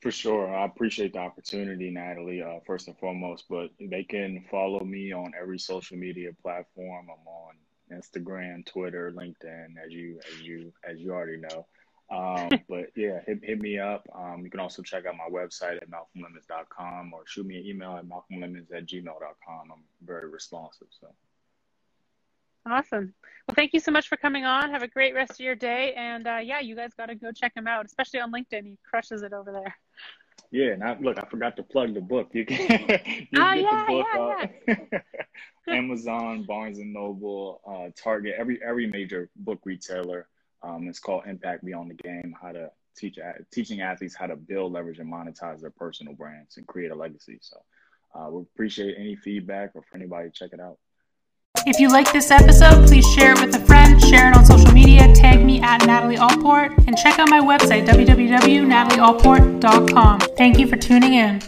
For sure. I appreciate the opportunity, Natalie, uh, first and foremost. But they can follow me on every social media platform. I'm on Instagram, Twitter, LinkedIn, as you as you as you already know. Um, but yeah, hit, hit me up. Um, you can also check out my website at malcolmlemmons.com or shoot me an email at malcolmlemmons at gmail.com. I'm very responsive. So awesome. Well, thank you so much for coming on. Have a great rest of your day. And uh, yeah, you guys got to go check him out, especially on LinkedIn. He crushes it over there. Yeah, and I, look, I forgot to plug the book. You can you oh, get yeah, the book yeah, yeah. Amazon, Barnes and Noble, uh, Target, every every major book retailer. Um, it's called Impact Beyond the Game: How to teach teaching athletes how to build, leverage, and monetize their personal brands and create a legacy. So, uh, we appreciate any feedback or for anybody to check it out. If you like this episode, please share it with a friend, share it on social media, tag me at Natalie Allport, and check out my website, www.natalieallport.com. Thank you for tuning in.